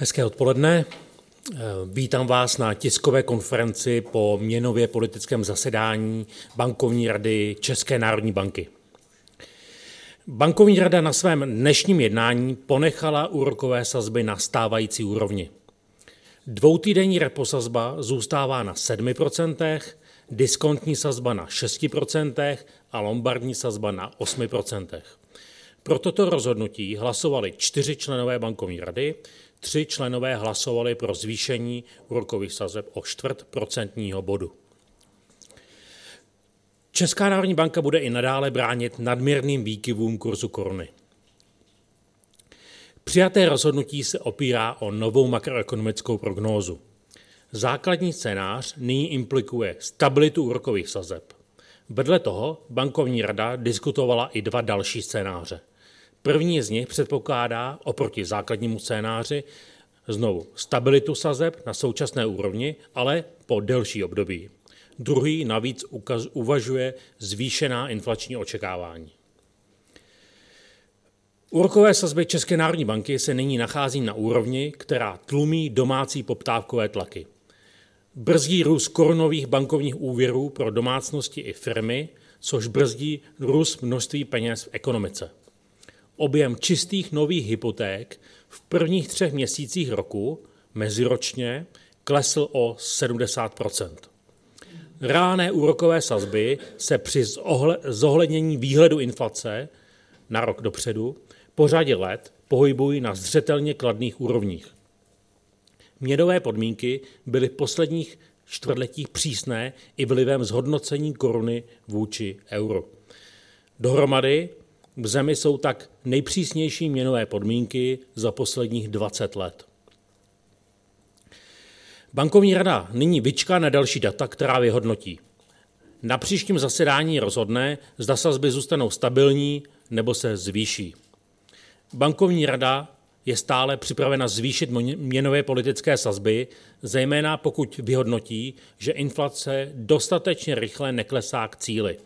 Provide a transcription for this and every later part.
Hezké odpoledne. Vítám vás na tiskové konferenci po měnově politickém zasedání bankovní rady České národní banky. Bankovní rada na svém dnešním jednání ponechala úrokové sazby na stávající úrovni. Dvoutýdenní reposazba zůstává na 7%, diskontní sazba na 6% a lombardní sazba na 8%. Pro toto rozhodnutí hlasovali čtyři členové bankovní rady, tři členové hlasovali pro zvýšení úrokových sazeb o čtvrt procentního bodu. Česká národní banka bude i nadále bránit nadměrným výkyvům kurzu koruny. Přijaté rozhodnutí se opírá o novou makroekonomickou prognózu. Základní scénář nyní implikuje stabilitu úrokových sazeb. Vedle toho bankovní rada diskutovala i dva další scénáře. První z nich předpokládá oproti základnímu scénáři znovu stabilitu sazeb na současné úrovni, ale po delší období. Druhý navíc ukaz, uvažuje zvýšená inflační očekávání. Úrokové sazby České národní banky se nyní nachází na úrovni, která tlumí domácí poptávkové tlaky. Brzdí růst korunových bankovních úvěrů pro domácnosti i firmy, což brzdí růst množství peněz v ekonomice. Objem čistých nových hypoték v prvních třech měsících roku meziročně klesl o 70% Reálné úrokové sazby se při zohlednění výhledu inflace na rok dopředu po řadě let pohybují na zřetelně kladných úrovních. Měnové podmínky byly v posledních čtvrtletích přísné i vlivem zhodnocení koruny vůči euro. Dohromady v zemi jsou tak nejpřísnější měnové podmínky za posledních 20 let. Bankovní rada nyní vyčká na další data, která vyhodnotí. Na příštím zasedání rozhodne, zda sazby zůstanou stabilní nebo se zvýší. Bankovní rada je stále připravena zvýšit měnové politické sazby, zejména pokud vyhodnotí, že inflace dostatečně rychle neklesá k cíli.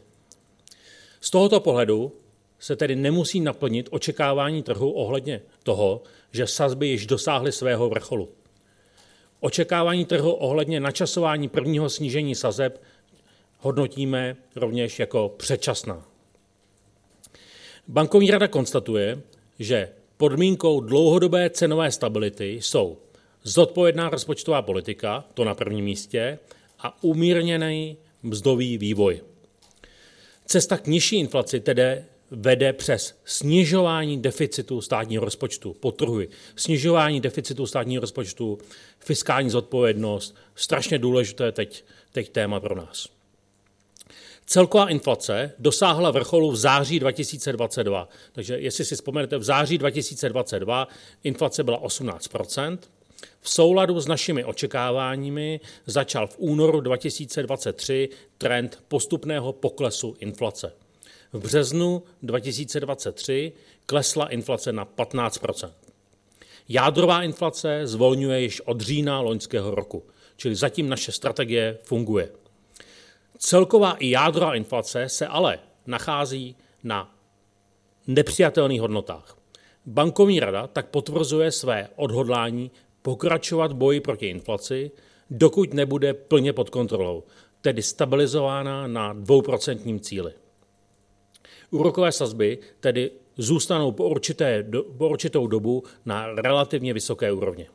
Z tohoto pohledu se tedy nemusí naplnit očekávání trhu ohledně toho, že sazby již dosáhly svého vrcholu. Očekávání trhu ohledně načasování prvního snížení sazeb hodnotíme rovněž jako předčasná. Bankovní rada konstatuje, že podmínkou dlouhodobé cenové stability jsou zodpovědná rozpočtová politika, to na prvním místě, a umírněný mzdový vývoj. Cesta k nižší inflaci tedy vede přes snižování deficitu státního rozpočtu. Potrhuji, snižování deficitu státního rozpočtu, fiskální zodpovědnost, strašně důležité teď, teď téma pro nás. Celková inflace dosáhla vrcholu v září 2022. Takže jestli si vzpomenete, v září 2022 inflace byla 18% v souladu s našimi očekáváními začal v únoru 2023 trend postupného poklesu inflace. V březnu 2023 klesla inflace na 15% Jádrová inflace zvolňuje již od října loňského roku, čili zatím naše strategie funguje. Celková i jádrová inflace se ale nachází na nepřijatelných hodnotách. Bankovní rada tak potvrzuje své odhodlání pokračovat boji proti inflaci, dokud nebude plně pod kontrolou, tedy stabilizována na dvouprocentním cíli. Úrokové sazby tedy zůstanou po, určité, po určitou dobu na relativně vysoké úrovni.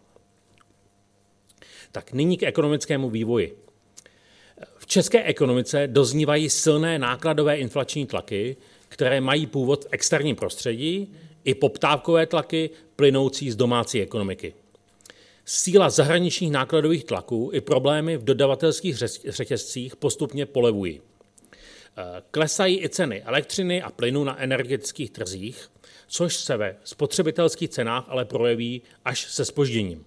Tak nyní k ekonomickému vývoji. V české ekonomice doznívají silné nákladové inflační tlaky, které mají původ v externím prostředí, i poptávkové tlaky plynoucí z domácí ekonomiky. Síla zahraničních nákladových tlaků i problémy v dodavatelských řetězcích postupně polevují. Eh, klesají i ceny elektřiny a plynu na energetických trzích, což se ve spotřebitelských cenách ale projeví až se spožděním.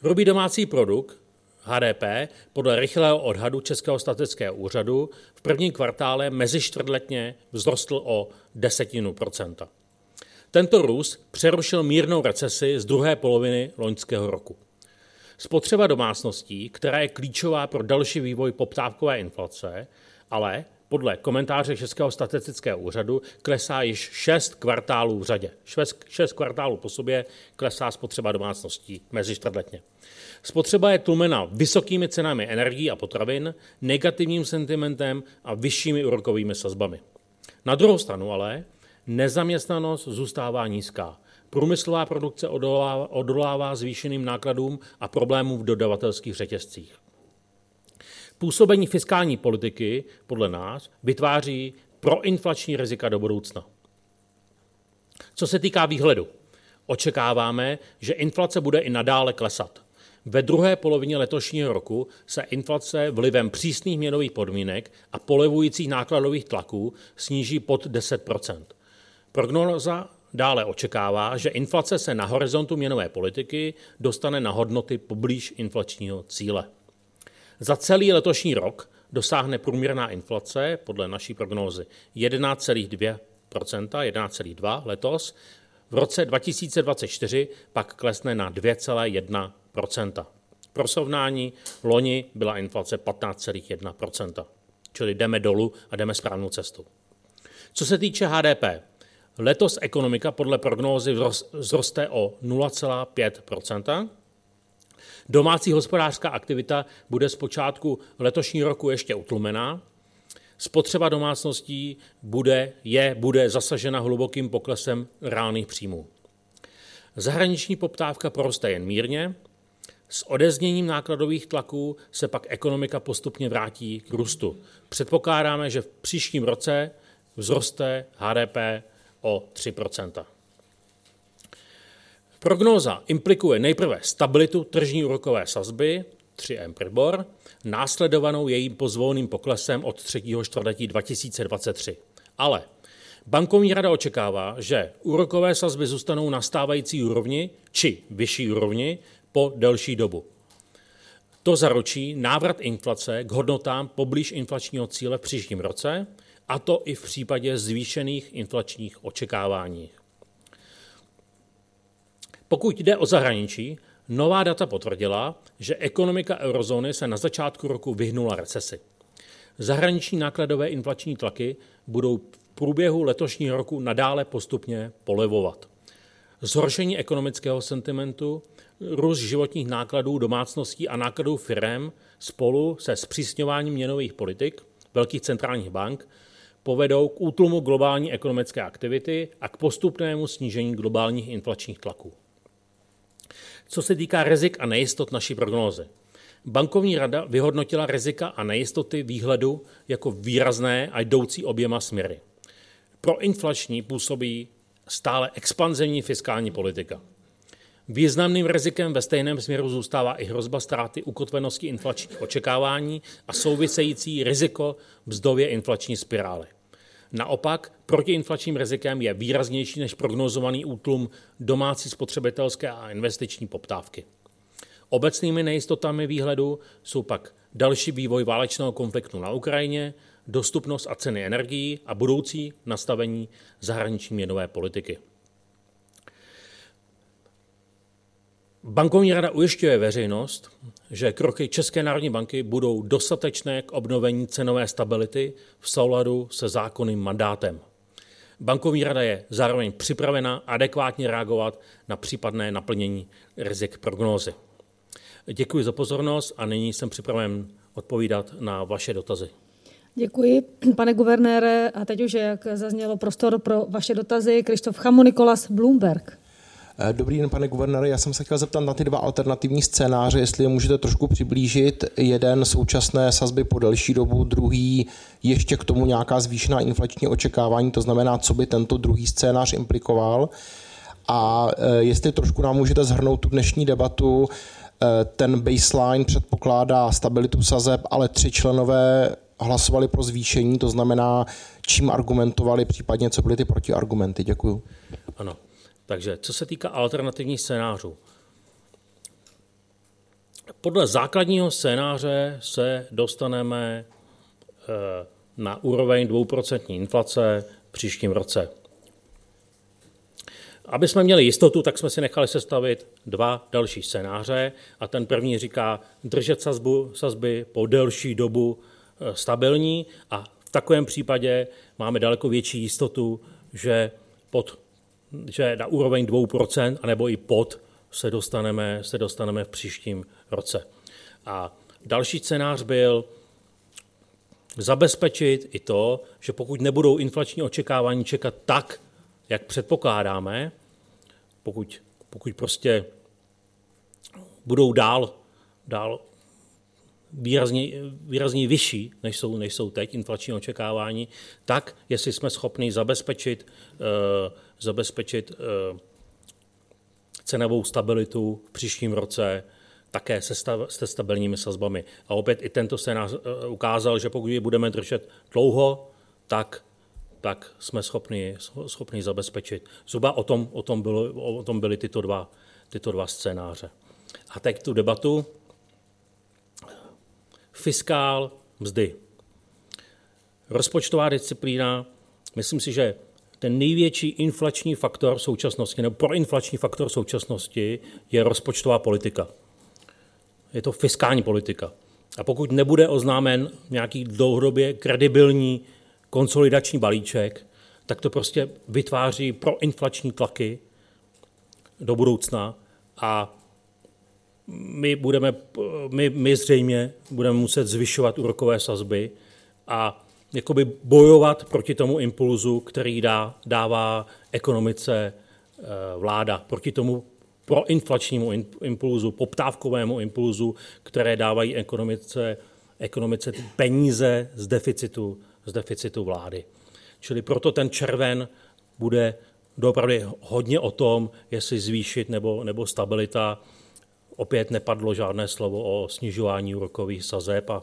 Hrubý domácí produkt HDP podle rychlého odhadu Českého statického úřadu v prvním kvartále mezičtvrtletně vzrostl o desetinu procenta. Tento růst přerušil mírnou recesi z druhé poloviny loňského roku. Spotřeba domácností, která je klíčová pro další vývoj poptávkové inflace, ale podle komentáře Českého statistického úřadu klesá již šest kvartálů v řadě. Šest, šest kvartálů po sobě klesá spotřeba domácností mezi čtvrtletně. Spotřeba je tlumena vysokými cenami energií a potravin, negativním sentimentem a vyššími úrokovými sazbami. Na druhou stranu ale nezaměstnanost zůstává nízká. Průmyslová produkce odolává, odolává zvýšeným nákladům a problémům v dodavatelských řetězcích. Působení fiskální politiky podle nás vytváří proinflační rizika do budoucna. Co se týká výhledu, očekáváme, že inflace bude i nadále klesat. Ve druhé polovině letošního roku se inflace vlivem přísných měnových podmínek a polevujících nákladových tlaků sníží pod 10% Prognoza dále očekává, že inflace se na horizontu měnové politiky dostane na hodnoty poblíž inflačního cíle. Za celý letošní rok dosáhne průměrná inflace podle naší prognózy 11,2% 11,2 letos, v roce 2024 pak klesne na 2,1 Pro srovnání, loni byla inflace 15,1% čili jdeme dolů a jdeme správnou cestou. Co se týče HDP, letos ekonomika podle prognózy vzroste o 0,5% Domácí hospodářská aktivita bude z počátku letošního roku ještě utlumená. Spotřeba domácností bude, je, bude zasažena hlubokým poklesem reálných příjmů. Zahraniční poptávka poroste jen mírně, s odezněním nákladových tlaků se pak ekonomika postupně vrátí k růstu. Předpokládáme, že v příštím roce vzroste HDP o 3% Prognóza implikuje nejprve stabilitu tržní úrokové sazby 3M Pribor, následovanou jejím pozvolným poklesem od 3. čtvrtletí 2023. Ale bankovní rada očekává, že úrokové sazby zůstanou na stávající úrovni či vyšší úrovni po delší dobu. To zaručí návrat inflace k hodnotám poblíž inflačního cíle v příštím roce, a to i v případě zvýšených inflačních očekávání. Pokud jde o zahraničí, nová data potvrdila, že ekonomika eurozóny se na začátku roku vyhnula recesi. Zahraniční nákladové inflační tlaky budou v průběhu letošního roku nadále postupně polevovat. Zhoršení ekonomického sentimentu, růst životních nákladů domácností a nákladů firm spolu se zpřísňováním měnových politik velkých centrálních bank povedou k útlumu globální ekonomické aktivity a k postupnému snížení globálních inflačních tlaků. Co se týká rizik a nejistot naší prognózy. Bankovní rada vyhodnotila rizika a nejistoty výhledu jako výrazné a jdoucí oběma směry. Pro inflační působí stále expanzivní fiskální politika. Významným rizikem ve stejném směru zůstává i hrozba ztráty ukotvenosti inflačních očekávání a související riziko vzdově inflační spirály. Naopak, protiinflačním rizikem je výraznější než prognozovaný útlum domácí spotřebitelské a investiční poptávky. Obecnými nejistotami výhledu jsou pak další vývoj válečného konfliktu na Ukrajině, dostupnost a ceny energií a budoucí nastavení zahraniční měnové politiky. Bankovní rada ujišťuje veřejnost, že kroky České národní banky budou dostatečné k obnovení cenové stability v souladu se zákonným mandátem. Bankovní rada je zároveň připravena adekvátně reagovat na případné naplnění rizik prognózy. Děkuji za pozornost a nyní jsem připraven odpovídat na vaše dotazy. Děkuji, pane guvernére. A teď už, jak zaznělo prostor pro vaše dotazy, Krištof Chamu, Nikolas Bloomberg. Eh, dobrý den, pane guvernére. Já jsem se chtěl zeptat na ty dva alternativní scénáře, jestli je můžete trošku přiblížit. Jeden současné sazby po delší dobu, druhý ještě k tomu nějaká zvýšená inflační očekávání, to znamená, co by tento druhý scénář implikoval. A eh, jestli trošku nám můžete zhrnout tu dnešní debatu, eh, ten baseline předpokládá stabilitu sazeb, ale tři členové hlasovali pro zvýšení, to znamená, čím argumentovali, případně co byly ty protiargumenty. Děkuji. Ano, takže co se týká alternativních scénářů, podle základního scénáře se dostaneme eh, na úroveň 2% inflace v příštím roce. Aby jsme měli jistotu, tak jsme si nechali sestavit dva další scénáře a ten první říká držet sazbu, sazby po delší dobu eh, stabilní a v takovém případě máme daleko větší jistotu, že, pod, že na úroveň 2%, anebo i pod, se dostaneme, se dostaneme v příštím roce. A další scénář byl zabezpečit i to, že pokud nebudou inflační očekávání čekat tak, jak předpokládáme, pokud, pokud prostě budou dál, dál výrazně, výrazně vyšší, než jsou, než jsou teď inflační očekávání, tak jestli jsme schopni zabezpečit, uh, zabezpečit uh, cenovou stabilitu v příštím roce také se, stav, se stabilními sazbami. A opět i tento scénář uh, ukázal, že pokud je budeme držet dlouho, tak tak jsme schopni, schopni zabezpečit. Zhruba o tom, o tom, bylo, o tom byly tyto dva, tyto dva scénáře. A teď tu debatu. Fiskál, mzdy. Rozpočtová disciplína, myslím si, že ten největší inflační faktor současnosti, nebo proinflační faktor současnosti je rozpočtová politika. Je to fiskální politika. A pokud nebude oznámen nějaký dlouhodobě kredibilní konsolidační balíček, tak to prostě vytváří proinflační tlaky do budoucna a my, budeme, my, my zřejmě budeme muset zvyšovat úrokové sazby a jakoby bojovat proti tomu impulzu, který dá, dává ekonomice eh, vláda, proti tomu proinflačnímu impulzu, poptávkovému impulzu, které dávají ekonomice, ekonomice peníze z deficitu, z deficitu vlády. Čili proto ten červen bude doopravdy hodně o tom, jestli zvýšit nebo, nebo stabilita. Opět nepadlo žádné slovo o snižování úrokových sazeb a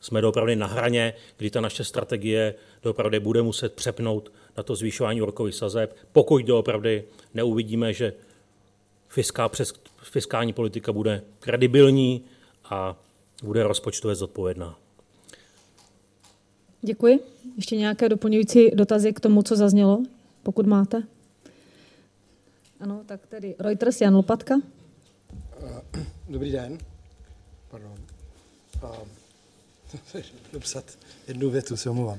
jsme doopravdy na hraně, kdy ta naše strategie doopravdy bude muset přepnout na to zvýšování úrokových sazeb, pokud doopravdy neuvidíme, že fiská, přes, fiskální politika bude kredibilní a bude rozpočtově zodpovědná. Děkuji. Ještě nějaké doplňující dotazy k tomu, co zaznělo, pokud máte? Ano, tak tedy Reuters, Jan Lopatka. Dobrý den. Pardon. Dopsat jednu větu, se omluvám.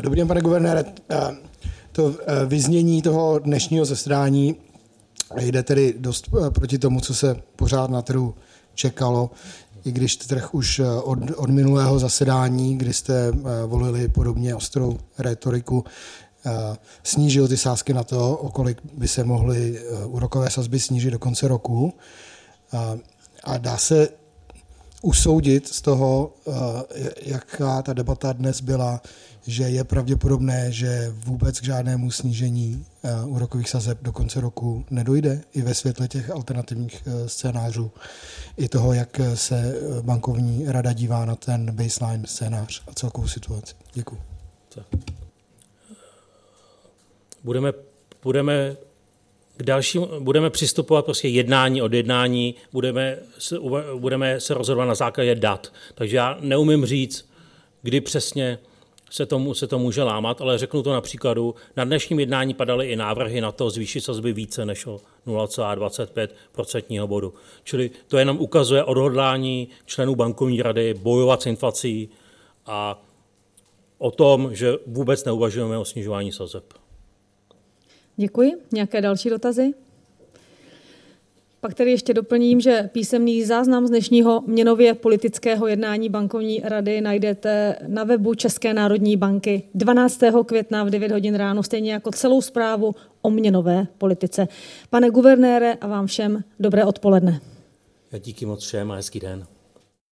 Dobrý den, pane guvernére. To vyznění toho dnešního zasedání jde tedy dost proti tomu, co se pořád na trhu čekalo i když trh už eh, od, od minulého zasedání, kdy jste eh, volili podobně ostrou retoriku, eh, snížil ty sázky na to, o kolik by se mohly úrokové sazby snížit do konce roku. A dá se usoudit z toho, jaká ta debata dnes byla, že je pravděpodobné, že vůbec k žádnému snížení úrokových sazeb do konce roku nedojde i ve světle těch alternativních eh, scénářů, i toho, jak se eh, bankovní rada dívá na ten baseline scénář a celkovou situaci. Děkuji. Budeme, budeme dalším, budeme přistupovat prostě jednání od jednání, budeme se, budeme se rozhodovat na základě dat. Takže já neumím říct, kdy přesně se tomu, se to může lámat, ale řeknu to na příkladu. Na dnešním jednání padaly i návrhy na to zvýšit sazby více než o 0,25% bodu. Čili to jenom ukazuje odhodlání členů bankovní rady bojovat s inflací a o tom, že vůbec neuvažujeme o snižování sazeb. Děkuji. Nějaké další dotazy? Pak tedy ještě doplním, že písemný záznam z dnešního měnově politického jednání bankovní rady najdete na webu České národní banky 12. května v 9 hodin ráno, stejně jako celou zprávu o měnové politice. Pane guvernére a vám všem dobré odpoledne. Já díky moc všem a hezký den.